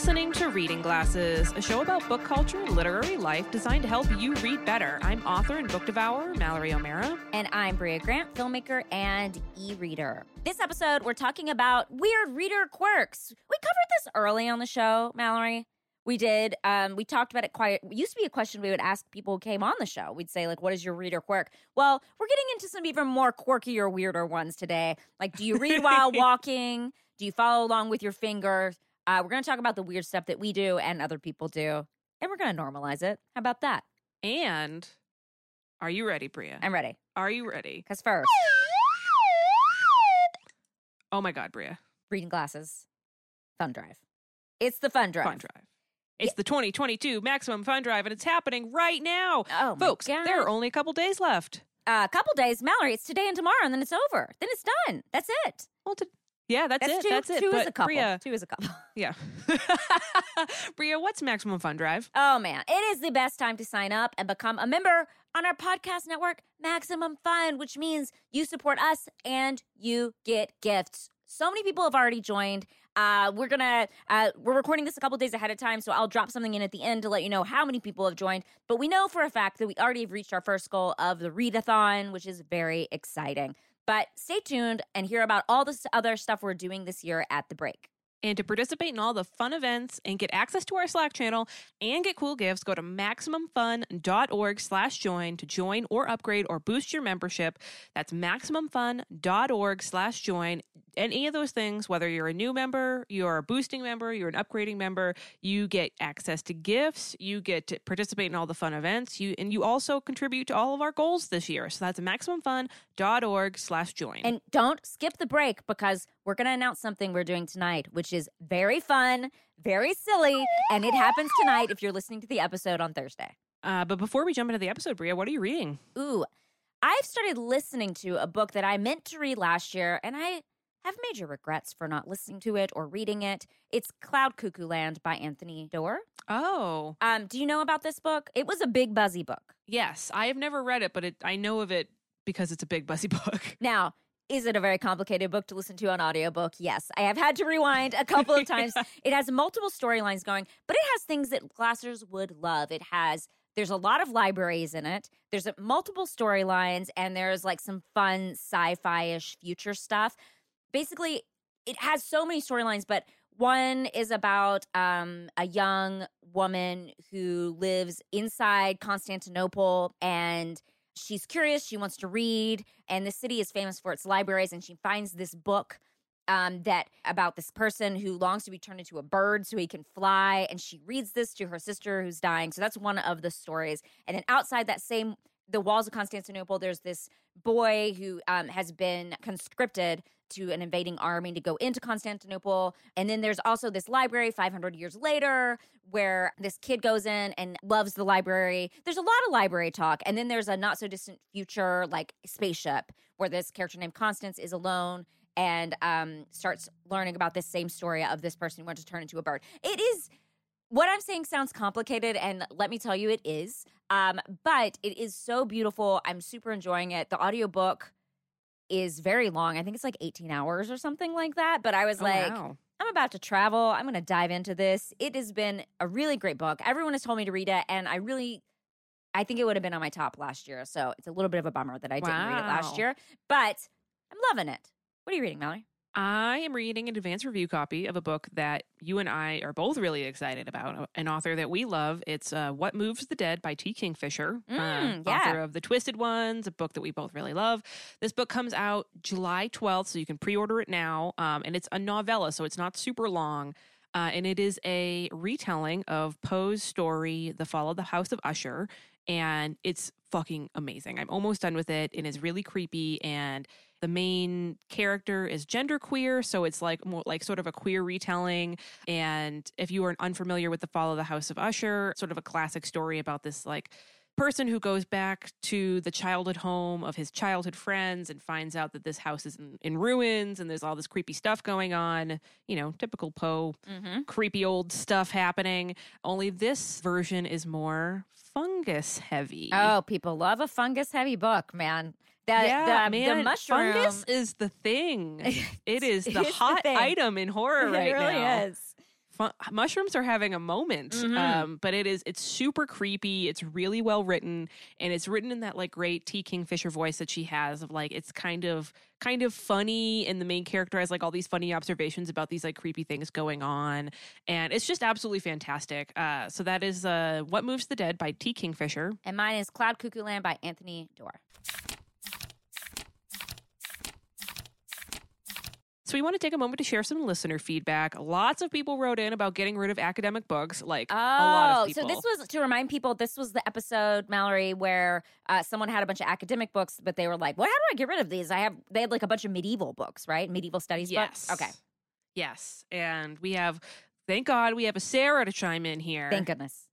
listening to Reading Glasses, a show about book culture and literary life designed to help you read better. I'm author and book devourer Mallory O'Mara. And I'm Brea Grant, filmmaker and e reader. This episode, we're talking about weird reader quirks. We covered this early on the show, Mallory. We did. Um, we talked about it quite. It used to be a question we would ask people who came on the show. We'd say, like, what is your reader quirk? Well, we're getting into some even more quirky or weirder ones today. Like, do you read while walking? Do you follow along with your fingers? Uh, we're going to talk about the weird stuff that we do and other people do, and we're going to normalize it. How about that? And are you ready, Brea? I'm ready. Are you ready? Because first, Oh my God, Brea. reading glasses, fun drive. It's the fun drive. Fun Drive. It's the 2022 Maximum Fun Drive, and it's happening right now. Oh, Folks, there are only a couple days left. a couple days, Mallory. It's today and tomorrow, and then it's over. Then it's done. That's it. Well, to, yeah, that's, That's it. two. that's it. Two but is a couple. Brea, Two is a couple. yeah. Brea, what's Maximum Fun Drive? Oh man, it is the best time to sign up and become a member on our podcast network, Maximum Fun, which means you support us and you get gifts. So many people have already joined. Uh, we're gonna uh, we're recording this a couple days ahead of time, so I'll drop something in at the end to let you know how many people have joined. But we know for a fact that we already have reached our first goal of the readathon, which is very exciting. But stay tuned and hear about all this other stuff we're doing this year at the break. And to participate in all the fun events and get access to our Slack channel and get cool gifts, go to MaximumFun.org slash join to join or upgrade or boost your membership. That's MaximumFun.org slash join. Any of those things, whether you're a new member, you're a boosting member, you're an upgrading member, you get access to gifts, you get to participate in all the fun events, you and you also contribute to all of our goals this year. So that's MaximumFun.org slash join. And don't skip the break because we're going to announce something we're doing tonight, which is very fun, very silly, and it happens tonight if you're listening to the episode on Thursday. uh, but before we jump into the episode, Brea, what are you reading? Ooh, I've started listening to a book that I meant to read last year, and I have major regrets for not listening to it or reading it. It's Cloud Cuckoo Land by Anthony Doerr. Oh, Um, do you know about this book? It was a big buzzy book. Yes, I have never read it, but it, I know of it because it's a big buzzy book. Now, is it a very complicated book to listen to on audiobook? Yes. I have had to rewind a couple of times. It has multiple storylines going, but it has things that Glassers would love. It has there's a lot of libraries in it. There's a, multiple storylines and there's like some fun sci-fi-ish future stuff. Basically, it has so many storylines, but one is about um, a young woman who lives inside Constantinople and she's curious. She wants to read, and the city is famous for its libraries. And she finds this book um, that about this person who longs to be turned into a bird so he can fly. And she reads this to her sister who's dying. So that's one of the stories. And then outside that same the walls of Constantinople, there's this boy who um, has been conscripted to an invading army to go into Constantinople. And then there's also this library 500 years later where this kid goes in and loves the library. There's a lot of library talk. And then there's a not so distant future, like spaceship, where this character named Constance is alone and um, starts learning about this same story of this person who wants to turn into a bird. It is what I'm saying sounds complicated, and let me tell you, it is. Um, but it is so beautiful. I'm super enjoying it. The audiobook is very long. I think it's like 18 hours or something like that. But I was Oh, like, wow. I'm about to travel. I'm going to dive into this. It has been a really great book. Everyone has told me to read it, and I really, I think it would have been on my top last year. So it's a little bit of a bummer that I didn't read it last year, but I'm loving it. What are you reading, Mallory? I am reading an advance review copy of a book that you and I are both really excited about. uh, An author that we love. It's uh, "What Moves the Dead" by T. Kingfisher, uh, Mm, yeah. author of The Twisted Ones, a book that we both really love. This book comes out July twelfth, so you can pre-order it now. Um, and it's a novella, so it's not super long. Uh, and it is a retelling of Poe's story, The Fall of the House of Usher. And it's fucking amazing. I'm almost done with it. It is really creepy. And the main character is genderqueer. So it's like more like sort of a queer retelling. And if you are unfamiliar with The Fall of the House of Usher, sort of a classic story about this like person who goes back to the childhood home of his childhood friends and finds out that this house is in, in ruins and there's all this creepy stuff going on. You know, typical Poe Mm-hmm. creepy old stuff happening. Only this version is more fungus heavy. Oh, people love a fungus heavy book, man. That yeah, the, man. the mushroom Fungus is the thing. It is the is the hot item in horror it right really now. is. Fun, mushrooms are having a moment. Mhm. Um, but it is it's super creepy. It's really well written, and it's written in that like great T Kingfisher voice that she has of like it's kind of kind of funny, and the main character has like all these funny observations about these like creepy things going on, and it's just absolutely fantastic. Uh, so that is uh, What Moves the Dead by T Kingfisher. And mine is Cloud Cuckoo Land by Anthony Doerr. So we want to take a moment to share some listener feedback. Lots of people wrote in about getting rid of academic books, like Oh, a lot of so this was to remind people. This was the episode, Mallory, where uh, someone had a bunch of academic books, but they were like, "Well, how do I get rid of these?" I have. They had like a bunch of medieval books, right? Medieval studies yes. books. Okay, Yes, and we have. Thank God we have a Sarah to chime in here. thank goodness.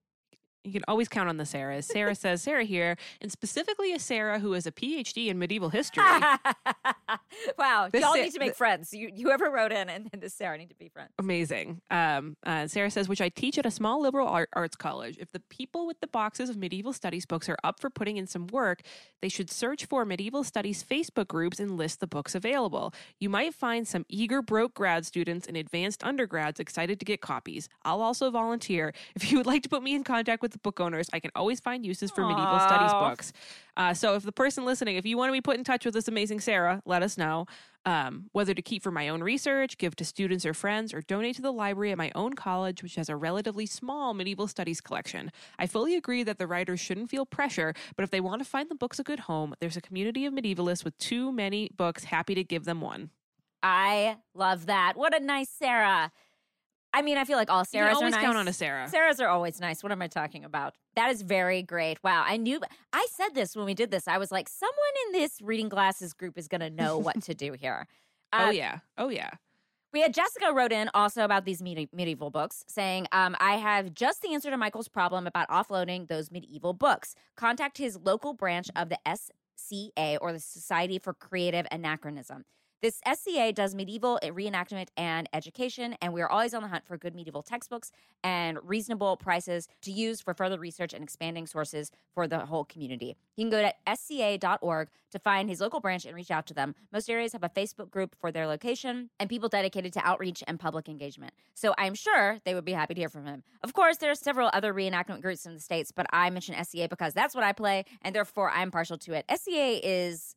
You can always count on the Sarahs. Sarah says Sarah here, and specifically a Sarah who has a PhD in medieval history. wow, This y'all Sa- need to make friends. You, whoever wrote in and, and this Sarah need to be friends. Amazing. Um, uh, Sarah says, which I teach at a small liberal art, arts college. If the people with the boxes of medieval studies books are up for putting in some work, they should search for medieval studies Facebook groups and list the books available. You might find some eager broke grad students and advanced undergrads excited to get copies. I'll also volunteer. If you would like to put me in contact with the book owners, I can always find uses for medieval studies books. Uh, so if the person listening, if you want to be put in touch with this amazing Sarah, let us know. Um, whether to keep for my own research, give to students or friends, or donate to the library at my own college, which has a relatively small medieval studies collection. I fully agree that the writers shouldn't feel pressure, but if they want to find the books a good home, there's a community of medievalists with too many books happy to give them one. I love that. What a nice Sarah. I mean, I feel like all Sarahs always are nice. count on a Sarah. Sarahs are always nice. What am I talking about? That is very great. Wow. I knew, I said this when we did this. I was like, someone in this reading glasses group is going to know what to do here. oh Uh, yeah, oh yeah. We had Jessica wrote in also about these medi- medieval books, saying, um, I have just the answer to Michael's problem about offloading those medieval books. Contact his local branch of the SCA or the Society for Creative Anachronism. This SCA does medieval eh, reenactment and education, and we are always on the hunt for good medieval textbooks and reasonable prices to use for further research and expanding sources for the whole community. You can go to sca.org to find his local branch and reach out to them. Most areas have a Facebook group for their location and people dedicated to outreach and public engagement. So I'm sure they would be happy to hear from him. Of course, there are several other reenactment groups in the States, but I mention SCA because that's what I play, and therefore I'm partial to it. SCA is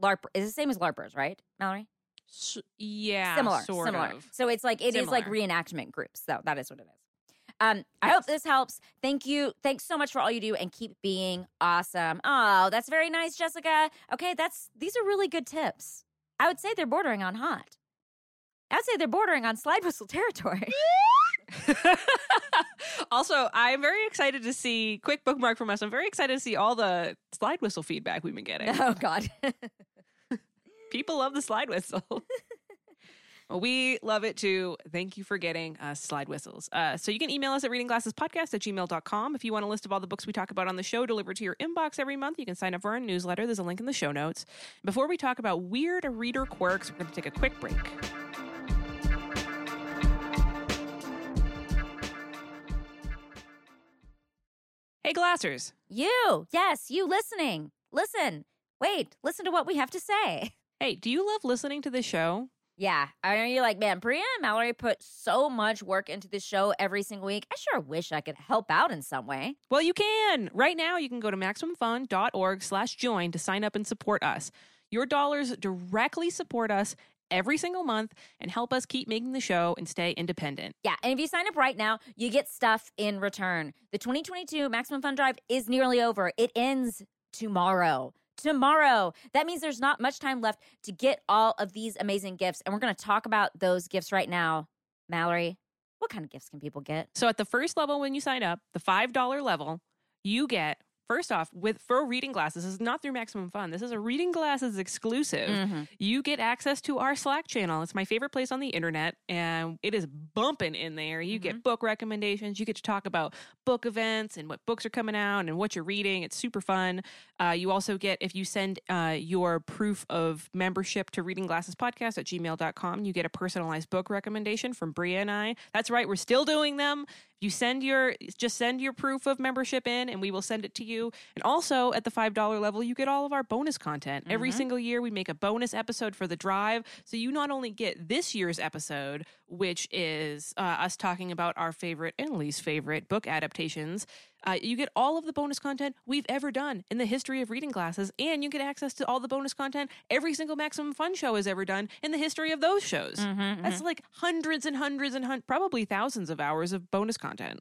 LARP is the same as LARPers, right, Mallory? S- yeah, similar, similar. of. So it's like it is like reenactment groups. So that is what it is. Um, I hope this helps. Thank you. Thanks so much for all you do and keep being awesome. Oh, that's very nice, Jessica. Okay, that's these are really good tips. I would say they're bordering on hot. I would say they're bordering on slide whistle territory. also, I'm very excited to see quick bookmark from us. I'm very excited to see all the slide whistle feedback we've been getting. oh God. People love the slide whistle. well, we love it too. Thank you for getting us slide whistles. Uh, so you can email us at readingglassespodcast at gmail.com. If you want a list of all the books we talk about on the show delivered to your inbox every month, you can sign up for our newsletter. There's a link in the show notes. Before we talk about weird reader quirks, we're going to take a quick break. Hey, Glassers. you, yes, you listening. Listen. Wait, listen to what we have to say. Hey, do you love listening to this show? Yeah, I know you're like, man, Brea and Mallory put so much work into this show every single week. I sure wish I could help out in some way. Well, you can. Right now, you can go to MaximumFun.org slash join to sign up and support us. Your dollars directly support us every single month and help us keep making the show and stay independent. Yeah, and if you sign up right now, you get stuff in return. The 2022 Maximum Fun Drive is nearly over. It ends tomorrow. Tomorrow. That means there's not much time left to get all of these amazing gifts. And we're going to talk about those gifts right now. Mallory, what kind of gifts can people get? So at the first level, when you sign up, the $5 level, you get. First off, with for reading glasses, this is not through Maximum Fun. This is a reading glasses exclusive. Mhm. You get access to our Slack channel. It's my favorite place on the internet, and it is bumping in there. You get book recommendations. You get to talk about book events and what books are coming out and what you're reading. It's super fun. Uh, you also get, if you send uh, your proof of membership to Reading Glasses Podcast at gmail.com, you get a personalized book recommendation from Brea and I. That's right, we're still doing them. You send your just send your proof of membership in and we will send it to you. And also at the $5 level, you get all of our bonus content. Every Mhm. single year we make a bonus episode for the drive. So you not only get this year's episode, which is uh, us talking about our favorite and least favorite book adaptations, uh, you get all of the bonus content we've ever done in the history of reading glasses, and you get access to all the bonus content every single Maximum Fun show has ever done in the history of those shows. Mhm, That's like hundreds and hundreds and hun- probably thousands of hours of bonus content.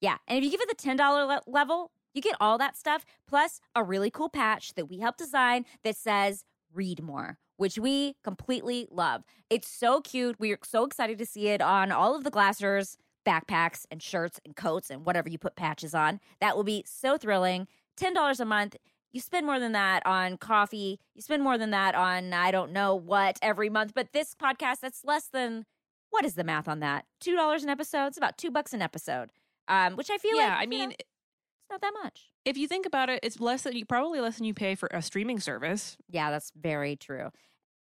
Yeah. And if you give it the $10 le- level, you get all that stuff plus a really cool patch that we helped design that says read more, which we completely love. It's so cute. We're so excited to see it on all of the Glassers backpacks and shirts and coats and whatever you put patches on. That will be so thrilling. $10 a month. You spend more than that on coffee. You spend more than that on I don't know what every month, but this podcast that's less than what is the math on that? $2 an episode? It's about 2 bucks an episode um, which I feel yeah, like I you know, mean, it's not that much. if you think about it, it's less than you probably less than you pay for a streaming service. Yeah, that's very true.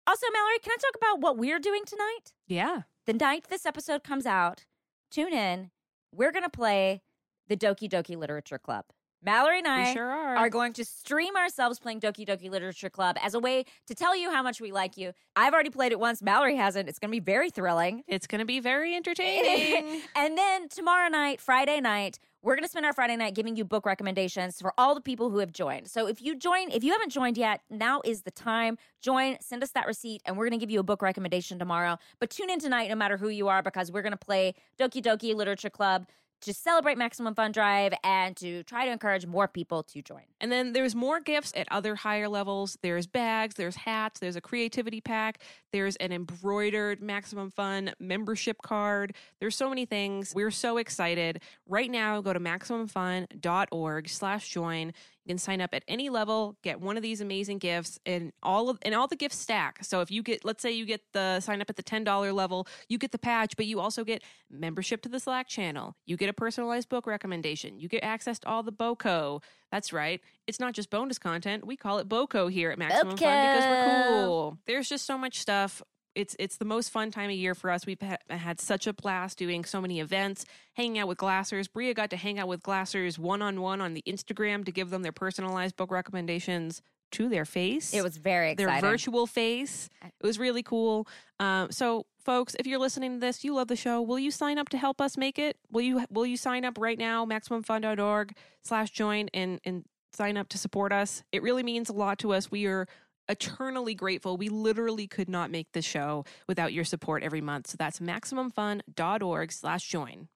Also, Mallory, can I talk about what we're doing tonight? Yeah. The night this episode comes out, tune in. We're gonna play the Doki Doki Literature Club. Mallory and I sure are. are going to stream ourselves playing Doki Doki Literature Club as a way to tell you how much we like you. I've already played it once. Mallory hasn't. It's going to be very thrilling. it's going to be very entertaining. and then tomorrow night, Friday night, we're going to spend our Friday night giving you book recommendations for all the people who have joined. So if you join, if you haven't joined yet, now is the time. Join, send us that receipt, and we're going to give you a book recommendation tomorrow. But tune in tonight, no matter who you are, because we're going to play Doki Doki Literature Club to celebrate Maximum Fun Drive and to try to encourage more people to join. And then there's more gifts at other higher levels. There's bags, there's hats, there's a creativity pack, there's an embroidered Maximum Fun membership card. There's so many things. We're so excited. Right now, go to maximumfun.org slash join. You can sign up at any level, get one of these amazing gifts, and all of and all the gifts stack. So if you get, let's say you get the sign up at the ten dollar level, you get the patch, but you also get membership to the Slack channel. You get a personalized book recommendation. You get access to all the BOCO. That's right. It's not just bonus content. We call it BOCO here at Maximum Fun because we're cool. There's just so much stuff. It's it's the most fun time of year for us. We've ha- had such a blast doing so many events, hanging out with Glassers. Brea got to hang out with Glassers one on one on the Instagram to give them their personalized book recommendations to their face It was very their virtual face. It was really cool. Um, so, folks, if you're listening to this, you love the show. Will you sign up to help us make it? Will you Will you sign up right now? MaximumFun.org slash join and and sign up to support us. It really means a lot to us. We are eternally grateful. We literally could not make this show without your support every month. So that's MaximumFun.org slash join.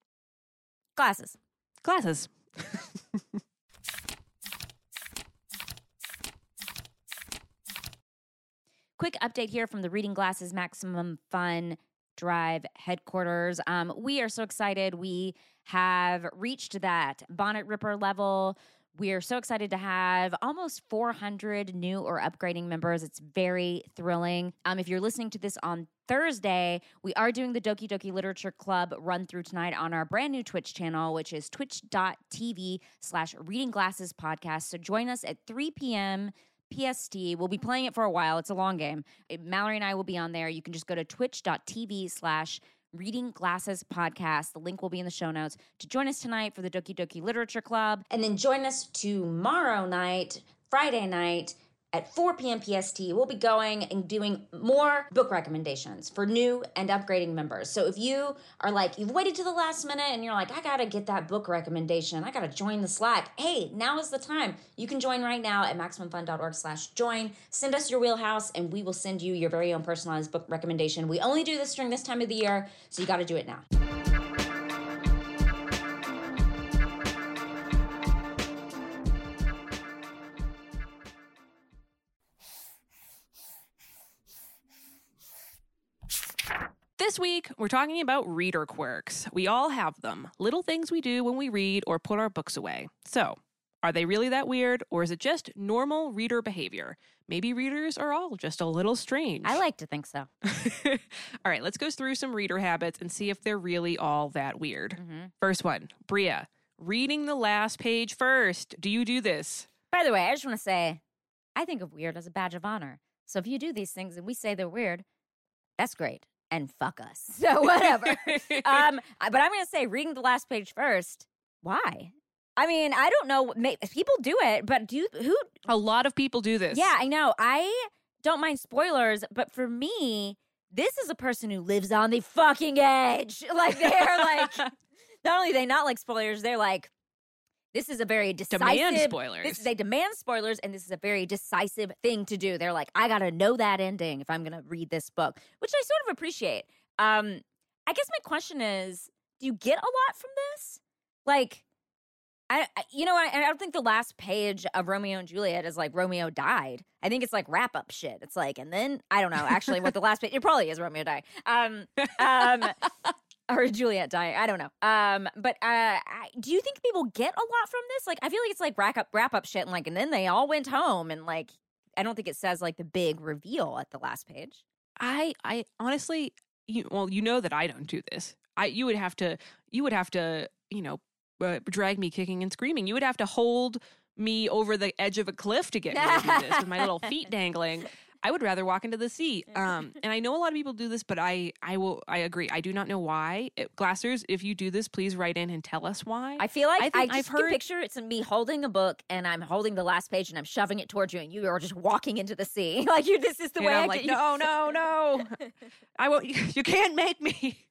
Glasses. Glasses. quick update here from the Reading Glasses Maximum Fun Drive headquarters. Um, we are so excited. We have reached that bonnet ripper level. We are so excited to have almost 400 new or upgrading members. It's very thrilling. Um, if you're listening to this on Thursday, we are doing the Doki Doki Literature Club run through tonight on our brand new Twitch channel, which is twitch.tv slash reading glasses podcast. So join us at 3 p.m. PST. We'll be playing it for a while. It's a long game. Mallory and I will be on there. You can just go to twitch.tv slash reading glasses podcast. The link will be in the show notes to join us tonight for the Doki Doki Literature Club. And then join us tomorrow night, Friday night at 4 p.m. PST. We'll be going and doing more book recommendations for new and upgrading members. So if you are like, you've waited to the last minute and you're like, I gotta get that book recommendation, I gotta join the Slack. Hey, now is the time. You can join right now at maximumfun.org slash join. Send us your wheelhouse and we will send you your very own personalized book recommendation. We only do this during this time of the year, so you gotta do it now. This week, we're talking about reader quirks. We all have them little things we do when we read or put our books away. So, are they really that weird, or is it just normal reader behavior? Maybe readers are all just a little strange. I like to think so. all right, let's go through some reader habits and see if they're really all that weird. Mhm. First one Brea, reading the last page first. Do you do this? By the way, I just want to say, I think of weird as a badge of honor. So if you do these things and we say they're weird, that's great. And fuck us. So whatever. um, but I'm going to say reading the last page first. Why? I mean, I don't know. People do it, but do you, who? a lot of people do this. Yeah, I know. I don't mind spoilers, but for me, this is a person who lives on the fucking edge. Like they're like, not only they not like spoilers, they're like, this is a very decisive. demand spoilers. This is they demand spoilers, and this is a very decisive thing to do. They're like, I gotta know that ending if I'm gonna read this book, which I sort of appreciate. Um, I guess my question is, do you get a lot from this? Like, I, I- you know, I, I don't think the last page of Romeo and Juliet is like Romeo died. I think it's like wrap up shit. It's like, and then I don't know actually what the last page. It probably is Romeo died. Um, um, or Juliet dying. I don't know. Um, but uh, I, do you think people get a lot from this? Like, I feel like it's like wrap up wrap up shit, and like, and then they all went home, and like, I don't think it says like the big reveal at the last page. I I honestly you, well you know that I don't do this. I you would have to you would have to, you know, uh, drag me kicking and screaming. You would have to hold me over the edge of a cliff to get me to do this with my little feet dangling. I would rather walk into the sea. Um, and I know a lot of people do this, but I, I will, I agree. I do not know why. It, Glassers, if you do this, please write in and tell us why. I feel like I I, think just I've can heard- picture it's me holding a book, and I'm holding the last page, and I'm shoving it towards you, and you are just walking into the sea. like you, this is the way I'm I like, no, no, no. I won't. You can't make me.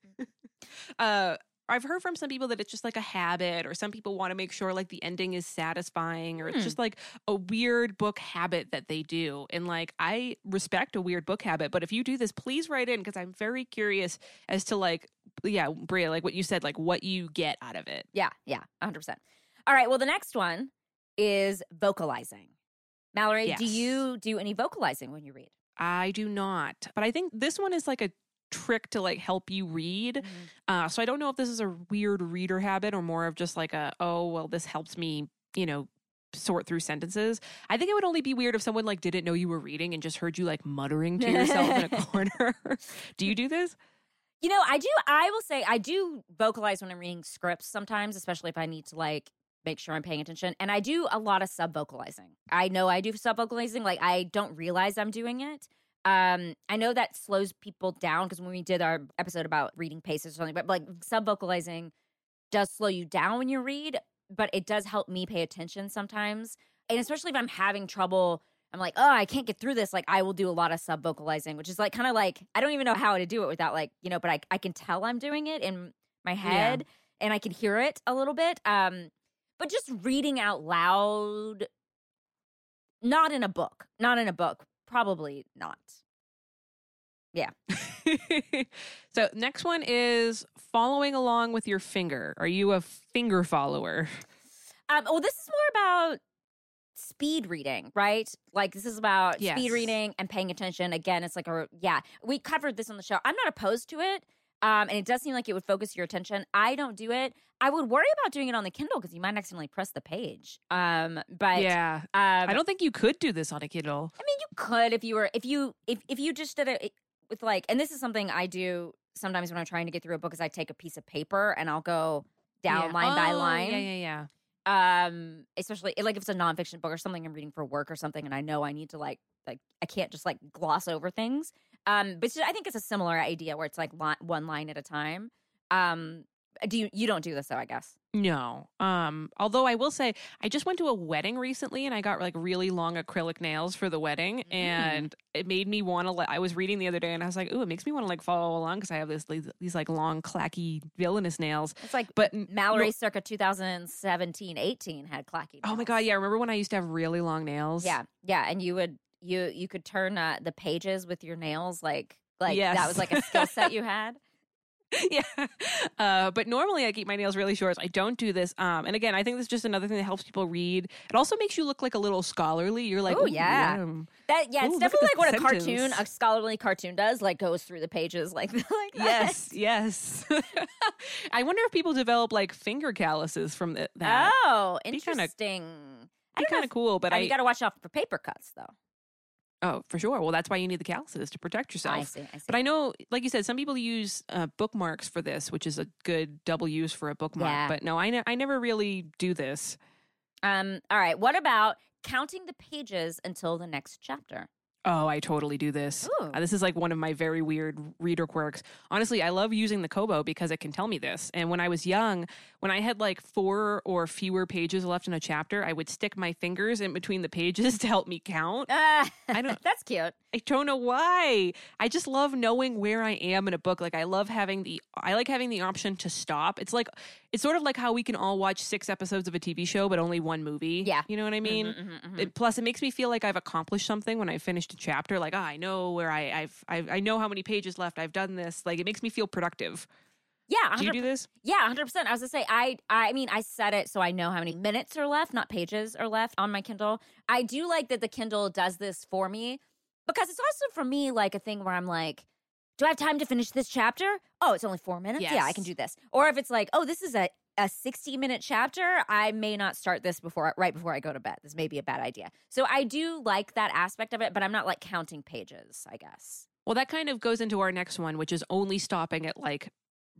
uh, I've heard from some people that it's just like a habit, or some people want to make sure like the ending is satisfying, or Hmm. it's just like a weird book habit that they do. And like, I respect a weird book habit, but if you do this, please write in because I'm very curious as to like, yeah, Brea, like what you said, like what you get out of it. Yeah, yeah, 100%. All right, well, the next one is vocalizing. Mallory, do you do any vocalizing when you read? I do not, but I think this one is like a trick to like help you read. Uh, so I don't know if this is a weird reader habit or more of just like a, oh, well, this helps me, you know, sort through sentences. I think it would only be weird if someone like didn't know you were reading and just heard you like muttering to yourself in a corner. do you do this? You know, I do, I will say, I do vocalize when I'm reading scripts sometimes, especially if I need to like make sure I'm paying attention. And I do a lot of sub vocalizing. I know I do sub vocalizing. Like, I don't realize I'm doing it. Um, I know that slows people down because when we did our episode about reading paces or something, but like sub vocalizing does slow you down when you read, but it does help me pay attention sometimes. And especially if I'm having trouble, I'm like, oh, I can't get through this. Like, I will do a lot of sub vocalizing, which is like kind of like, I don't even know how to do it without like, you know, but I, I can tell I'm doing it in my head and I can hear it a little bit. Um, but just reading out loud, not in a book, not in a book, probably not. Yeah. so next one is following along with your finger. Are you a finger follower? Um, well, this is more about speed reading, right? Like this is about Yes. speed reading and paying attention. Again, it's like a yeah. We covered this on the show. I'm not opposed to it, um, and it does seem like it would focus your attention. I don't do it. I would worry about doing it on the Kindle because you might accidentally press the page. Um, but yeah. um, I don't think you could do this on a Kindle. I mean, you could if you were if you if if you just did it with like, and this is something I do sometimes when I'm trying to get through a book. Is I take a piece of paper and I'll go down Yeah. line by Oh, line. Yeah, yeah, yeah. um especially like if it's a nonfiction book or something i'm reading for work or something and i know i need to like like i can't just like gloss over things um but i think it's a similar idea where it's like li- one line at a time um do you you don't do this though i guess No. Um, although I will say I just went to a wedding recently and I got like really long acrylic nails for the wedding Mm. and it made me want to like I was reading the other day and I was like, "Ooh, it makes me want to like follow along because I have this these, these like long clacky villainous nails." it's like But mallory no- circa 2017 18 had clacky Oh my god, yeah, remember when I used to have really long nails? yeah yeah and you would you you could turn uh, the pages with your nails like like that was like a skill set you had yeah. Uh, but normally I keep my nails really short. so I don't do this. Um, and again, I think this is just another thing that helps people read. It also makes you look like a little scholarly. You're like, "Ooh, yeah. that yeah it's Ooh, definitely like what a cartoon a scholarly cartoon does like goes through the pages like like that. Yes, yes. I wonder if people develop like finger calluses from th- that. Oh, Be kinda- interesting. I Be don't kind of cool, but I I, you got to watch out for paper cuts, though. Oh for sure. Well, that's why you need the calluses to protect yourself. I see. I see. But I know, like you said, some people use uh, bookmarks for this, which is a good double use for a bookmark. Yeah. But no, I, ne- I never really do this. um. All right. What about counting the pages until the next chapter? Oh, I totally do this. Uh, this is like one of my very weird reader quirks. Honestly, I love using the Kobo because it can tell me this. And when I was young, when I had like four or fewer pages left in a chapter, I would stick my fingers in between the pages to help me count. Uh, I don't- That's cute. I don't know why. I just love knowing where I am in a book. Like I love having the I like having the option to stop. It's like it's sort of like how we can all watch six episodes of a TV show but only one movie. Yeah. You know what I mean? Mhm, mhm, mhm. It, plus, it makes me feel like I've accomplished something when I finished a chapter. Like, ah, I know where I, I've, I've, I know how many pages left. I've done this. Like, it makes me feel productive. yeah, Do you 100. do this? Yeah, hundred percent. I was gonna say, I, I mean, I set it so I know how many minutes are left, not pages are left on my Kindle. I do like that the Kindle does this for me because it's also for me like a thing where I'm like, do I have time to finish this chapter? Oh, it's only four minutes. Yeah, I can do this. Or if it's like, oh, this is a a 60 minute chapter, I may not start this before right before I go to bed. This may be a bad idea. So I do like that aspect of it, but I'm not like counting pages, I guess. Well, that kind of goes into our next one, which is only stopping at like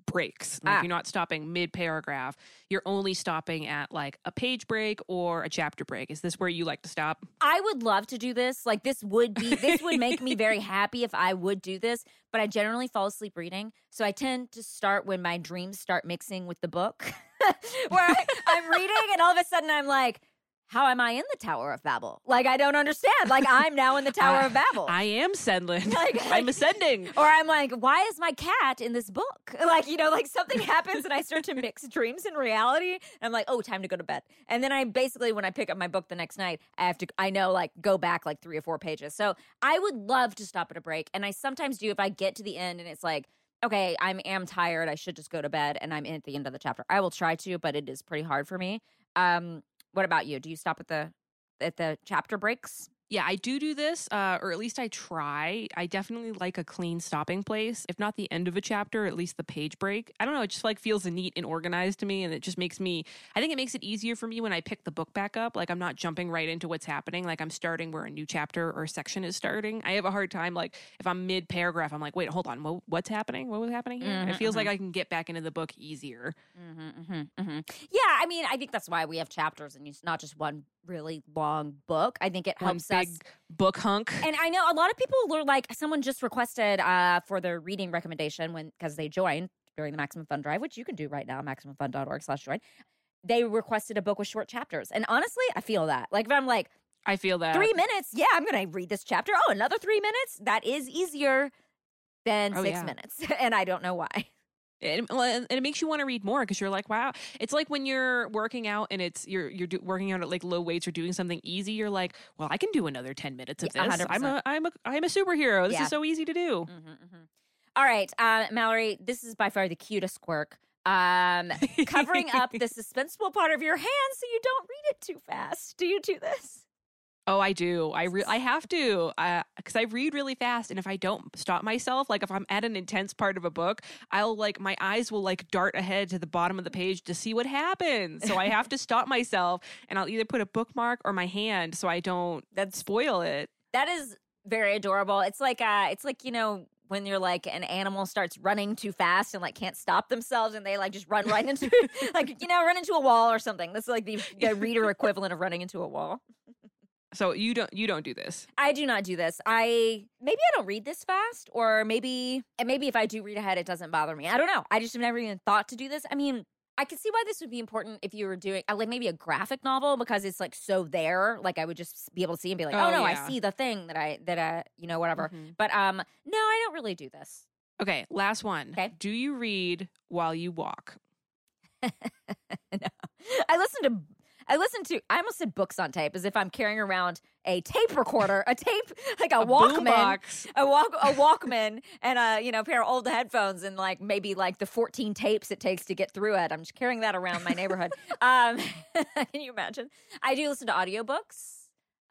breaks. Like, Ah. you're not stopping mid paragraph. You're only stopping at like a page break or a chapter break. Is this where you like to stop? I would love to do this. Like this would be this would make me very happy if I would do this, but I generally fall asleep reading. So I tend to start when my dreams start mixing with the book. Where I, I'm reading and all of a sudden I'm like, how am I in the Tower of Babel? Like I don't understand. Like I'm now in the Tower I- of Babel. I am Senlin. Like- I'm ascending. or I'm like, why is my cat in this book? Like, you know, like something happens and I start to mix dreams and reality. And I'm like, oh, time to go to bed. And then I basically, when I pick up my book the next night, I have to, I know, like, go back like three or four pages. So I would love to stop at a break. And I sometimes do if I get to the end and it's like, okay, I am am tired. I should just go to bed and I'm in at the end of the chapter. I will try to, but it is pretty hard for me. Um, what about you? Do you stop at the at the chapter breaks? Yeah, I do do this, uh, or at least I try. I definitely like a clean stopping place. If not the end of a chapter, at least the page break. I don't know. It just like feels neat and organized to me, and it just makes me. I think it makes it easier for me when I pick the book back up. Like I'm not jumping right into what's happening. Like I'm starting where a new chapter or section is starting. I have a hard time. Like if I'm mid paragraph, I'm like, wait, hold on, what, what's happening? What was happening here? Mhm, it feels like I can get back into the book easier. Mm-hmm, mm-hmm, Yeah, I mean, I think that's why we have chapters and it's not just one really long book. I think it One helps big book hunk. And I know a lot of people were like, someone just requested uh, for their reading recommendation when because they joined during the Maximum Fun Drive, which you can do right now, maximumfun.org slash join. They requested a book with short chapters. And honestly, I feel that. Like if I'm like, I feel that three minutes, yeah, I'm going to read this chapter. Oh, another three minutes? That is easier than Oh, six yeah. minutes. and I don't know why. It, and it makes you want to read more because you're like, wow. It's like when you're working out and it's you're you're do, working out at like low weights or doing something easy. You're like, well, I can do another ten minutes of Yeah, this. I'm a I'm a I'm a superhero. This Yeah. is so easy to do. Mhm, mhm. All right, uh, Mallory, this is by far the cutest quirk. Um, covering up the suspenseful part of your hand so you don't read it too fast. Do you do this? Oh, I do. I re- I have to because I read really fast, and if I don't stop myself, like if I'm at an intense part of a book, I'll like my eyes will like dart ahead to the bottom of the page to see what happens. So I have to stop myself, and I'll either put a bookmark or my hand so I don't that spoil it. that is very adorable. It's like uh, it's like you know when you're like an animal starts running too fast and like can't stop themselves and they like just run right into like you know run into a wall or something. That's like the, the reader equivalent of running into a wall. So you don't you don't do this. I do not do this. I maybe I don't read this fast, or maybe and maybe if I do read ahead, it doesn't bother me. I don't know. I just have never even thought to do this. I mean, I could see why this would be important if you were doing uh, like maybe a graphic novel because it's like so there. Like I would just be able to see and be like, oh, Oh, no, yeah. I see the thing that I that I you know whatever. Mhm. But um, no, I don't really do this. Okay, last one. Okay. Do you read while you walk? no. I listen to I listen to I almost said books on tape as if I'm carrying around a tape recorder, a tape like a, Walkman. a walk a Walkman and a you know pair of old headphones and like maybe like the 14 tapes it takes to get through it. I'm just carrying that around my neighborhood. um, can you imagine? I do listen to audiobooks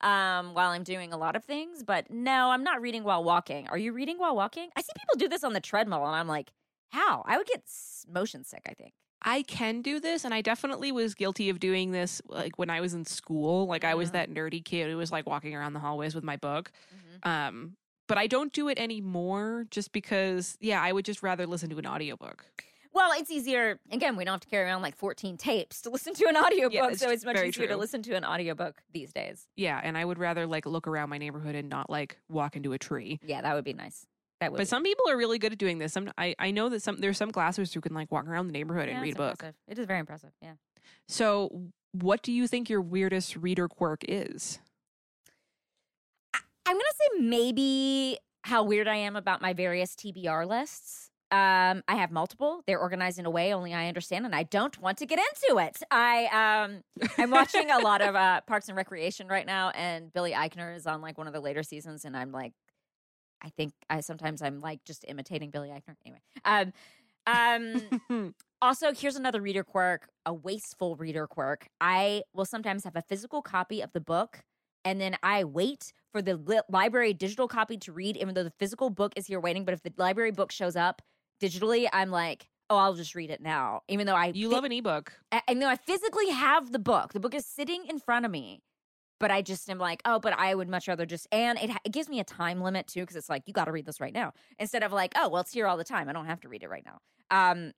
um, while I'm doing a lot of things, but no, I'm not reading while walking. Are you reading while walking? I see people do this on the treadmill, and I'm like, how? I would get motion sick. I think. I can do this, and I definitely was guilty of doing this like when I was in school. Like I was that nerdy kid who was like walking around the hallways with my book. Mm-hmm. Um, but I don't do it anymore just because, yeah, I would just rather listen to an audiobook. Well, it's easier. Again, we don't have to carry around like 14 tapes to listen to an audiobook, Yeah, it's so it's much easier to listen to an audiobook these days. Yeah, and I would rather like look around my neighborhood and not like walk into a tree. Yeah, that would be nice. That would. But be- some people are really good at doing this. Some I, I know that some there's some glassers who can like walk around the neighborhood Yeah, and read a book. impressive. It is very impressive. Yeah. So, what do you think your weirdest reader quirk is? I'm gonna say maybe how weird I am about my various TBR lists. Um, I have multiple. They're organized in a way only I understand, and I don't want to get into it. I um, I'm watching a lot of uh, Parks and Recreation right now, and Billy Eichner is on like one of the later seasons, and I'm like, I think I sometimes I'm like just imitating Billy Eichner. Anyway, um, um, also, here's another reader quirk, a wasteful reader quirk. I will sometimes have a physical copy of the book, and then I wait for the li- library digital copy to read, even though the physical book is here waiting. But if the library book shows up digitally, I'm like, oh, I'll just read it now, even though I you thi- love an ebook. I, I know I physically have the book. The book is sitting in front of me. But I just am like, oh, but I would much rather just, and it, it gives me a time limit too, because it's like, you got to read this right now. Instead of like, oh, well, it's here all the time. I don't have to read it right now. Um,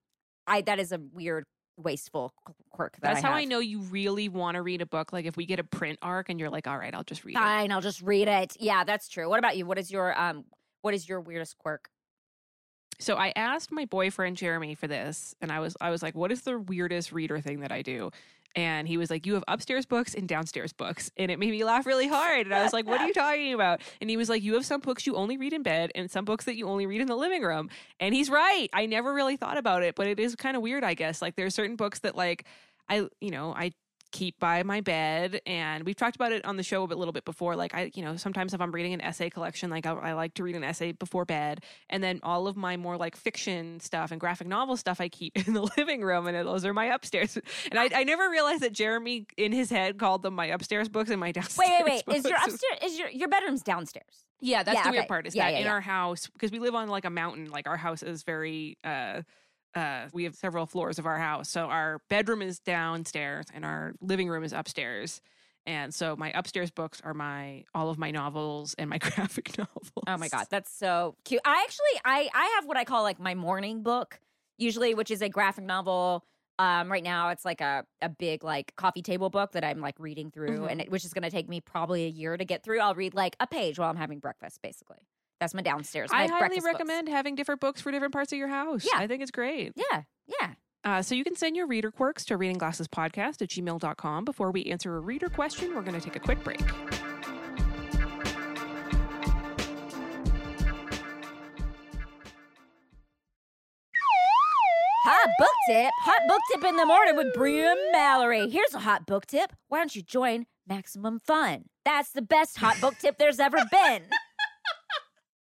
I, that is a weird, wasteful quirk. That That's how I know you really want to read a book. Like if we get a print arc and you're like, all right, I'll just read it. Fine, I'll just read it. Yeah, that's true. What about you? What is your, um, what is your weirdest quirk? So I asked my boyfriend Jeremy for this, and I was I was like, "What is the weirdest reader thing that I do?" And he was like, "You have upstairs books and downstairs books," and it made me laugh really hard. And I was like, "What are you talking about?" And he was like, "You have some books you only read in bed, and some books that you only read in the living room." And he's right. I never really thought about it, but it is kind of weird, I guess. Like there are certain books that like I you know I keep by my bed and we've talked about it on the show a bit- little bit before like i you know sometimes if i'm reading an essay collection like I, I like to read an essay before bed and then all of my more like fiction stuff and graphic novel stuff i keep in the living room and those are my upstairs and i, I never realized that jeremy in his head called them my upstairs books and my downstairs Wait, wait, wait. Is your upstairs, is your, your bedroom's downstairs? yeah that's Yeah, the weird part is Yeah, that yeah, in our house because we live on like a mountain like our house is very uh uh, we have several floors of our house. So our bedroom is downstairs and our living room is upstairs. And so my upstairs books are my all of my novels and my graphic novels. Oh my god, that's so cute. I actually I I have what I call like my morning book, usually, which is a graphic novel. Um, right now it's like a a big like coffee table book that I'm like reading through, Mhm. and it, which is going to take me probably a year to get through. I'll read like a page while I'm having breakfast, basically. That's my downstairs. My I highly breakfast books. recommend having different books for different parts of your house. Yeah. I think it's great. Yeah, yeah. Uh, so you can send your reader quirks to readingglassespodcast at gmail.com. Before we answer a reader question, we're going to take a quick break. Hot book tip. Hot book tip in the morning with Brea and Mallory. Here's a hot book tip. Why don't you join Maximum Fun? That's the best hot book tip there's ever been.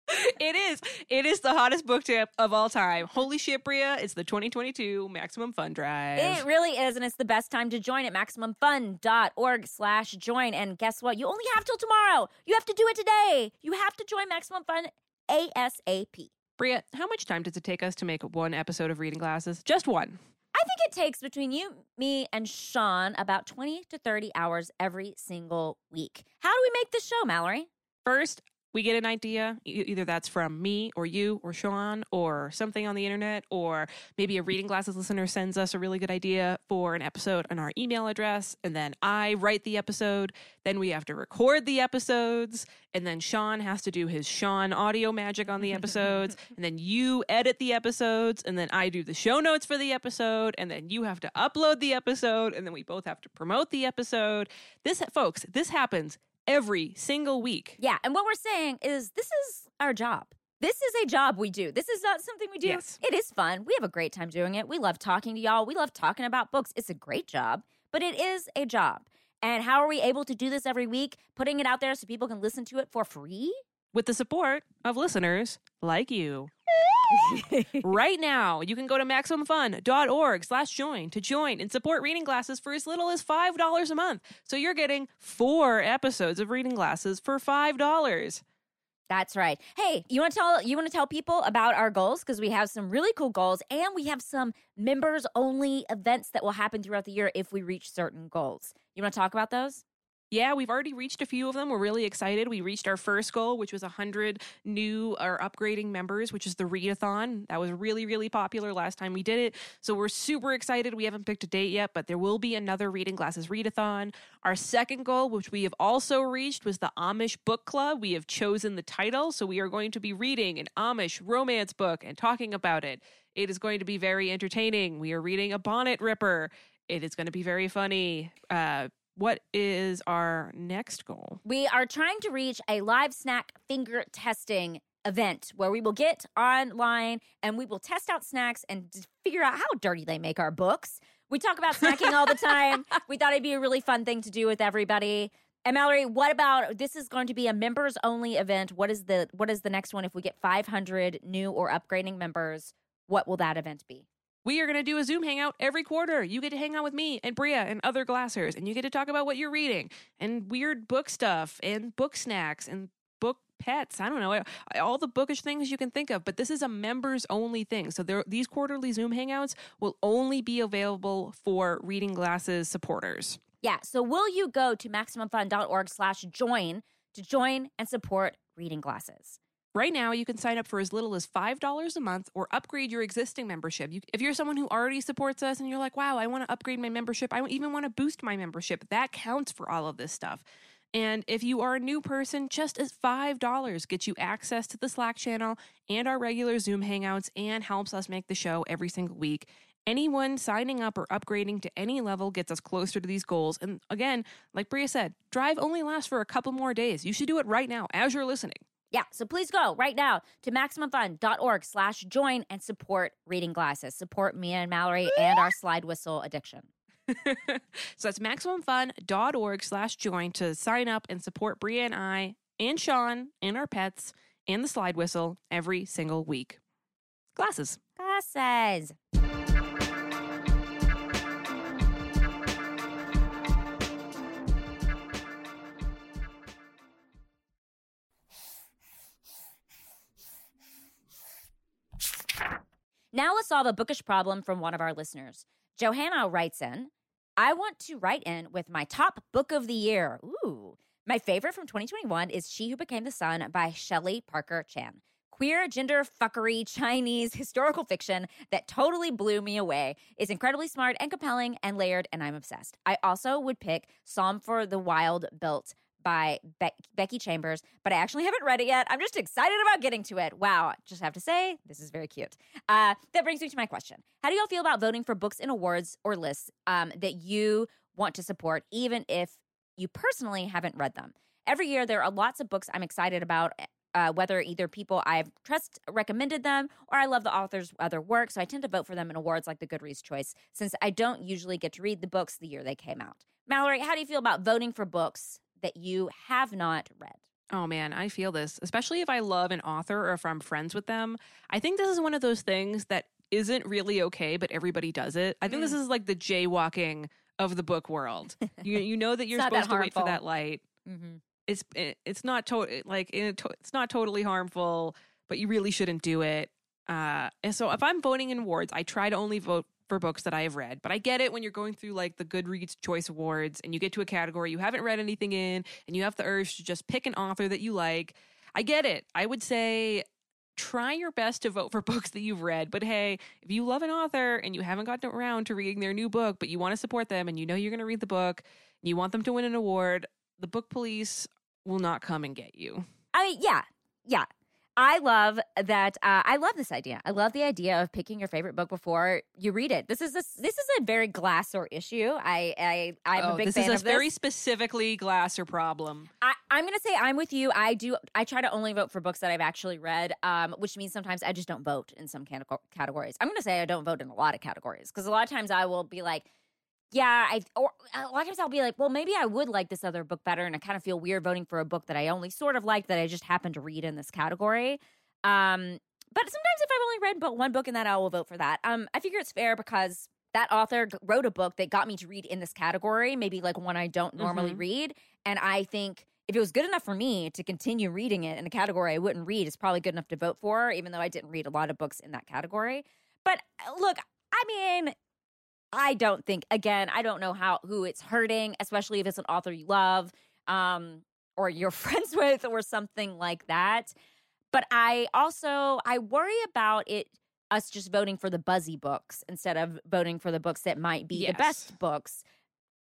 it is. It is the hottest book tip of all time. Holy shit, Brea. It's the 2022 Maximum Fun Drive. It really is, and it's the best time to join at MaximumFun.org slash join. And guess what? You only have till tomorrow. You have to do it today. You have to join Maximum Fun ASAP. Brea, how much time does it take us to make one episode of Reading Glasses? Just one. I think it takes between you, me, and Sean about 20 to 30 hours every single week. How do we make this show, Mallory? First, we get an idea. Either that's from me or you or Sean or something on the internet, or maybe a Reading Glasses listener sends us a really good idea for an episode on our email address. And then I write the episode. Then we have to record the episodes. And then Sean has to do his Sean audio magic on the episodes. and then you edit the episodes. And then I do the show notes for the episode. And then you have to upload the episode. And then we both have to promote the episode. This, folks, this happens every single week. Yeah, and what we're saying is this is our job. This is a job we do. This is not something we do. Yes. It is fun. We have a great time doing it. We love talking to y'all. We love talking about books. It's a great job, but it is a job. And how are we able to do this every week? Putting it out there so people can listen to it for free? With the support of listeners like you. right now, you can go to MaximumFun.org slash join to join and support Reading Glasses for as little as $5 a month. So you're getting four episodes of Reading Glasses for $5. That's right. Hey, you want to tell you want to tell people about our goals because we have some really cool goals and we have some members only events that will happen throughout the year if we reach certain goals. You want to talk about those? Yeah, we've already reached a few of them. We're really excited. We reached our first goal, which was 100 new or upgrading members, which is the readathon. That was really, really popular last time we did it. So we're super excited. We haven't picked a date yet, but there will be another Reading Glasses readathon. Our second goal, which we have also reached, was the Amish Book Club. We have chosen the title. So we are going to be reading an Amish romance book and talking about it. It is going to be very entertaining. We are reading a bonnet ripper. It is going to be very funny. Uh, what is our next goal? We are trying to reach a live snack finger testing event where we will get online and we will test out snacks and figure out how dirty they make our books. We talk about snacking all the time. We thought it'd be a really fun thing to do with everybody. And Mallory, what about this is going to be a members only event. What is the what is the next one if we get 500 new or upgrading members? What will that event be? We are going to do a Zoom hangout every quarter. You get to hang out with me and Brea and other glassers, and you get to talk about what you're reading and weird book stuff and book snacks and book pets. I don't know all the bookish things you can think of. But this is a members only thing. So there, these quarterly Zoom hangouts will only be available for Reading Glasses supporters. Yeah. So will you go to maximumfun.org/join to join and support Reading Glasses? Right now, you can sign up for as little as $5 a month or upgrade your existing membership. You, if you're someone who already supports us and you're like, wow, I want to upgrade my membership, I even want to boost my membership, that counts for all of this stuff. And if you are a new person, just as $5 gets you access to the Slack channel and our regular Zoom hangouts and helps us make the show every single week. Anyone signing up or upgrading to any level gets us closer to these goals. And again, like Brea said, Drive only lasts for a couple more days. You should do it right now as you're listening. Yeah, so please go right now to MaximumFun.org slash join and support Reading Glasses. Support me and Mallory and our slide whistle addiction. so that's MaximumFun.org slash join to sign up and support Brea and I and Sean and our pets and the slide whistle every single week. Glasses. Glasses. Now let's solve a bookish problem from one of our listeners. Johanna writes in, I want to write in with my top book of the year. Ooh. My favorite from 2021 is She Who Became the Sun by Shelley Parker Chan. Queer, gender fuckery, Chinese historical fiction that totally blew me away. It's incredibly smart and compelling and layered, and I'm obsessed. I also would pick Psalm for the Wild Built by Be- Becky Chambers, but I actually haven't read it yet. I'm just excited about getting to it. Wow, just have to say, this is very cute. Uh, that brings me to my question How do y'all feel about voting for books in awards or lists um, that you want to support, even if you personally haven't read them? Every year, there are lots of books I'm excited about. Uh, whether either people I've trust recommended them or I love the author's other work, so I tend to vote for them in awards like the Goodreads choice, since I don't usually get to read the books the year they came out. Mallory, how do you feel about voting for books that you have not read? Oh man, I feel this, especially if I love an author or if I'm friends with them. I think this is one of those things that isn't really okay, but everybody does it. I think mm. this is like the jaywalking of the book world. You you know that you're supposed that to wait for that light. Mm-hmm. It's it, it's not to- like it's not totally harmful, but you really shouldn't do it. Uh, and so if I'm voting in wards, I try to only vote for books that I have read. But I get it when you're going through like the Goodreads Choice Awards and you get to a category you haven't read anything in and you have the urge to just pick an author that you like. I get it. I would say try your best to vote for books that you've read. But hey, if you love an author and you haven't gotten around to reading their new book, but you want to support them and you know you're going to read the book and you want them to win an award, the book police will not come and get you. I mean, yeah, yeah. I love that. Uh, I love this idea. I love the idea of picking your favorite book before you read it. This is a, this is a very Glasser issue. I I I'm oh, a big this fan is a very specifically Glasser problem. I, I'm going to say I'm with you. I do. I try to only vote for books that I've actually read, um, which means sometimes I just don't vote in some categories. I'm going to say I don't vote in a lot of categories because a lot of times I will be like yeah, I or a lot of times I'll be like, well, maybe I would like this other book better, and I kind of feel weird voting for a book that I only sort of like that I just happened to read in this category. Um, but sometimes if I've only read but one book in that, I will vote for that. Um, I figure it's fair because that author wrote a book that got me to read in this category, maybe like one I don't normally mm-hmm. read, and I think if it was good enough for me to continue reading it in a category I wouldn't read, it's probably good enough to vote for, even though I didn't read a lot of books in that category. But uh, look, I mean, I don't think again, I don't know how who it's hurting, especially if it's an author you love. um, or you're friends with, or something like that. But I also I worry about it us just voting for the buzzy books instead of voting for the books that might be Yes. the best books.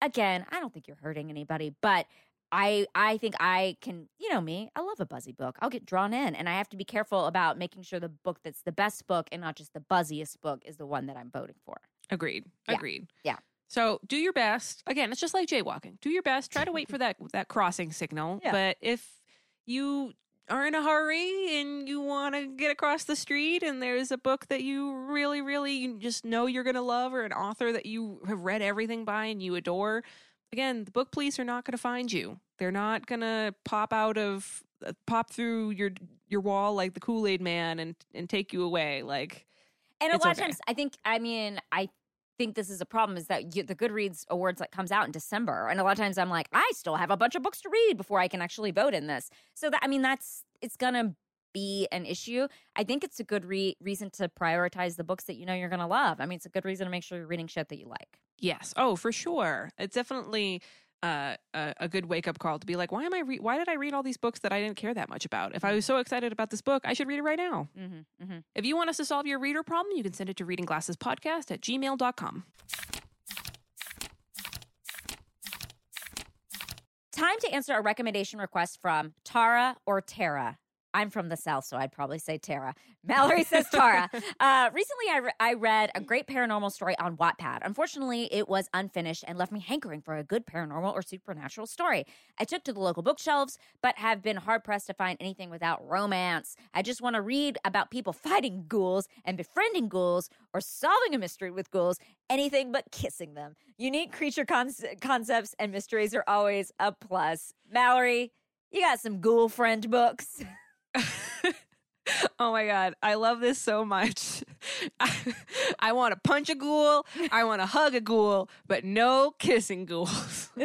Again, I don't think you're hurting anybody, but I I think I can, you know me, I love a buzzy book. I'll get drawn in and I have to be careful about making sure the book that's the best book and not just the buzziest book is the one that I'm voting for. Agreed. Yeah. Agreed. Yeah. So do your best. Again, it's just like jaywalking. Do your best. Try to wait for that that crossing signal. Yeah. But if you are in a hurry and you want to get across the street and there's a book that you really really you just know you're going to love or an author that you have read everything by and you adore, again, the book police are not going to find you. They're not going to pop out of uh, pop through your your wall like the Kool-Aid man and and take you away like And a lot of times, I think, I mean, I think this is a problem is that you, the Goodreads Awards like comes out in December, and a lot of times I'm like, I still have a bunch of books to read before I can actually vote in this. So that I mean, that's it's gonna be an issue. I think it's a good re- reason to prioritize the books that you know you're gonna love. I mean, it's a good reason to make sure you're reading shit that you like. Yes. Oh, for sure. It's definitely uh, a, a good wake up call to be like, why am I? Re- why did I read all these books that I didn't care that much about? If I was so excited about this book, I should read it right now. Mm-hmm, mm-hmm. If you want us to solve your reader problem, you can send it to readingglassespodcast at gmail.com. Time to answer a recommendation request from Tara or Tara. I'm from the South, so I'd probably say Tara. Mallory says Tara. Uh, recently, I, re- I read a great paranormal story on Wattpad. Unfortunately, it was unfinished and left me hankering for a good paranormal or supernatural story. I took to the local bookshelves, but have been hard pressed to find anything without romance. I just want to read about people fighting ghouls and befriending ghouls or solving a mystery with ghouls, anything but kissing them. Unique creature conce- concepts and mysteries are always a plus. Mallory, you got some ghoul friend books. oh my God. I love this so much. I, I want to punch a ghoul. I want to hug a ghoul, but no kissing ghouls.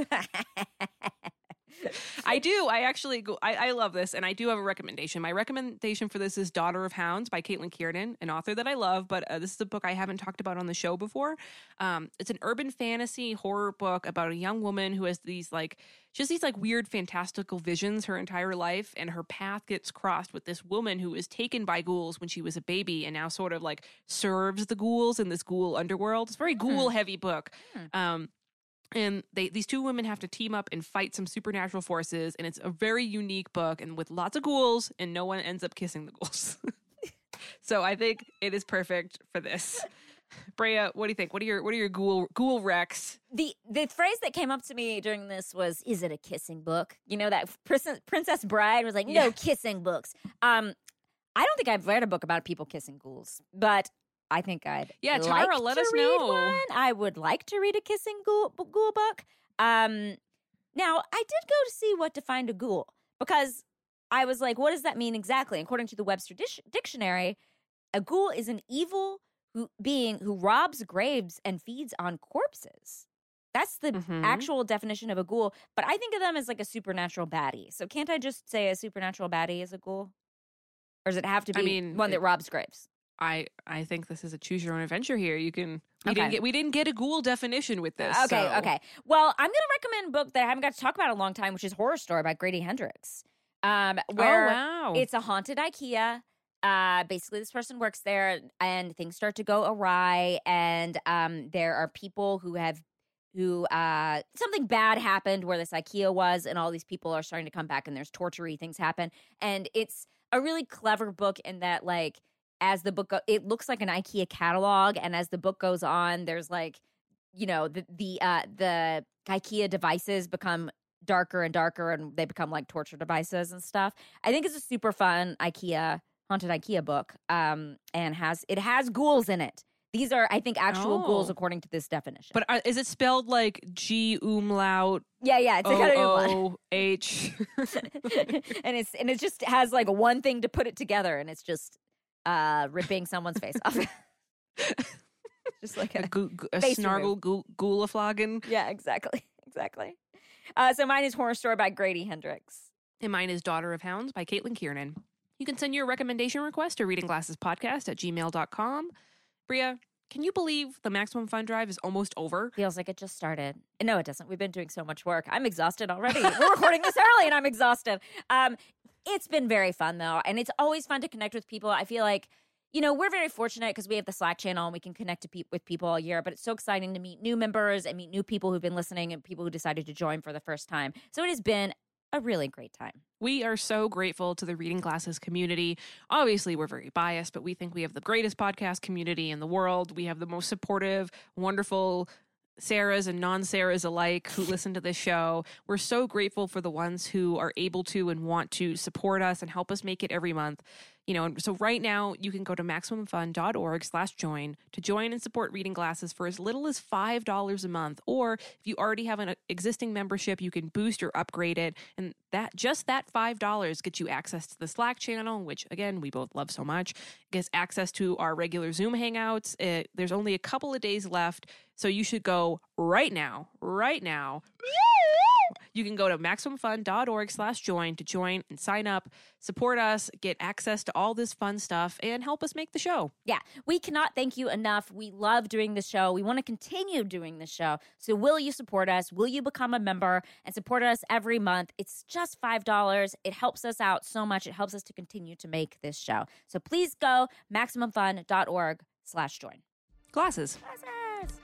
I do. I actually go. I, I love this, and I do have a recommendation. My recommendation for this is "Daughter of Hounds" by Caitlin Kiernan, an author that I love. But uh, this is a book I haven't talked about on the show before. Um, it's an urban fantasy horror book about a young woman who has these like just these like weird fantastical visions her entire life, and her path gets crossed with this woman who was taken by ghouls when she was a baby, and now sort of like serves the ghouls in this ghoul underworld. It's a very ghoul heavy book. Hmm. Um, and they these two women have to team up and fight some supernatural forces and it's a very unique book and with lots of ghouls and no one ends up kissing the ghouls so i think it is perfect for this Brea, what do you think? What are your what are your ghoul ghoul recs? the the phrase that came up to me during this was is it a kissing book you know that princess, princess bride was like no Yeah. kissing books um i don't think i've read a book about people kissing ghouls but i think i'd Yeah, like Tara, let to us know. one. i would like to read a kissing ghoul, ghoul book um now i did go to see what defined a ghoul because i was like what does that mean exactly according to the webster Dic- dictionary a ghoul is an evil who, being who robs graves and feeds on corpses that's the Mhm. actual definition of a ghoul, but I think of them as like a supernatural baddie. So can't I just say a supernatural baddie is a ghoul? Or does it have to be I mean, one that it- robs graves? I I think this is a choose your own adventure here. You can we Okay. didn't get we didn't get a ghoul definition with this. Okay, so- okay. Well, I'm going to recommend a book that I haven't got to talk about in a long time, which is Horrorstor by Grady Hendrix. Um, where oh wow. it's a haunted IKEA. Uh, basically, this person works there, and things start to go awry, and um, there are people who have who uh something bad happened where this IKEA was, and all these people are starting to come back, and there's tortury things happen, and it's a really clever book in that like as the book go- it looks like an IKEA catalog, and as the book goes on, there's like you know the the uh the IKEA devices become darker and darker and they become like torture devices and stuff. I think it's a super fun IKEA haunted IKEA book. Um and has it has ghouls in it. These are I think actual ghouls Oh. according to this definition. but uh, is it spelled like G umlaut yeah, yeah, it's a kind of one. O O H? and it's and it just has like one thing to put it together and it's just uh ripping someone's face off. just like a, a, goo- a snargle yeah, exactly. Exactly. Uh so mine is Horror Story by Grady Hendrix. And mine is Daughter of Hounds by Caitlin Kiernan. You can send your recommendation request to readingglassespodcast at gmail.com. Brea, can you believe the Maximum Fun Drive is almost over? Feels like it just started. No, it doesn't. We've been doing so much work. I'm exhausted already. We're recording this early and I'm exhausted. Um, it's been very fun though, and it's always fun to connect with people. I feel like you know, we're very fortunate because we have the Slack channel and we can connect to pe- with people all year, but it's so exciting to meet new members and meet new people who've been listening and people who decided to join for the first time. So it has been a really great time. We are so grateful to the Reading Glasses community. Obviously, we're very biased, but we think we have the greatest podcast community in the world. We have the most supportive, wonderful Sarahs and non Sarahs alike who listen to this show. We're so grateful for the ones who are able to and want to support us and help us make it every month you know, so right now you can go to MaximumFun.org slash join to join and support Reading Glasses for as little as $5 a month. Or if you already have an existing membership, you can boost or upgrade it. And that just that $5 gets you access to the Slack channel, which again, we both love so much. Gets access to our regular Zoom hangouts. It, there's only a couple of days left. So you should go right now, right now. You can go to MaximumFun.org slash join to join and sign up, support us, get access to all this fun stuff, and help us make the show. Yeah, we cannot thank you enough. We love doing the show. We want to continue doing the show. So will you support us? Will you become a member and support us every month? It's just $5. It helps us out so much. It helps us to continue to make this show. So please go MaximumFun.org slash join. Glasses. Glasses.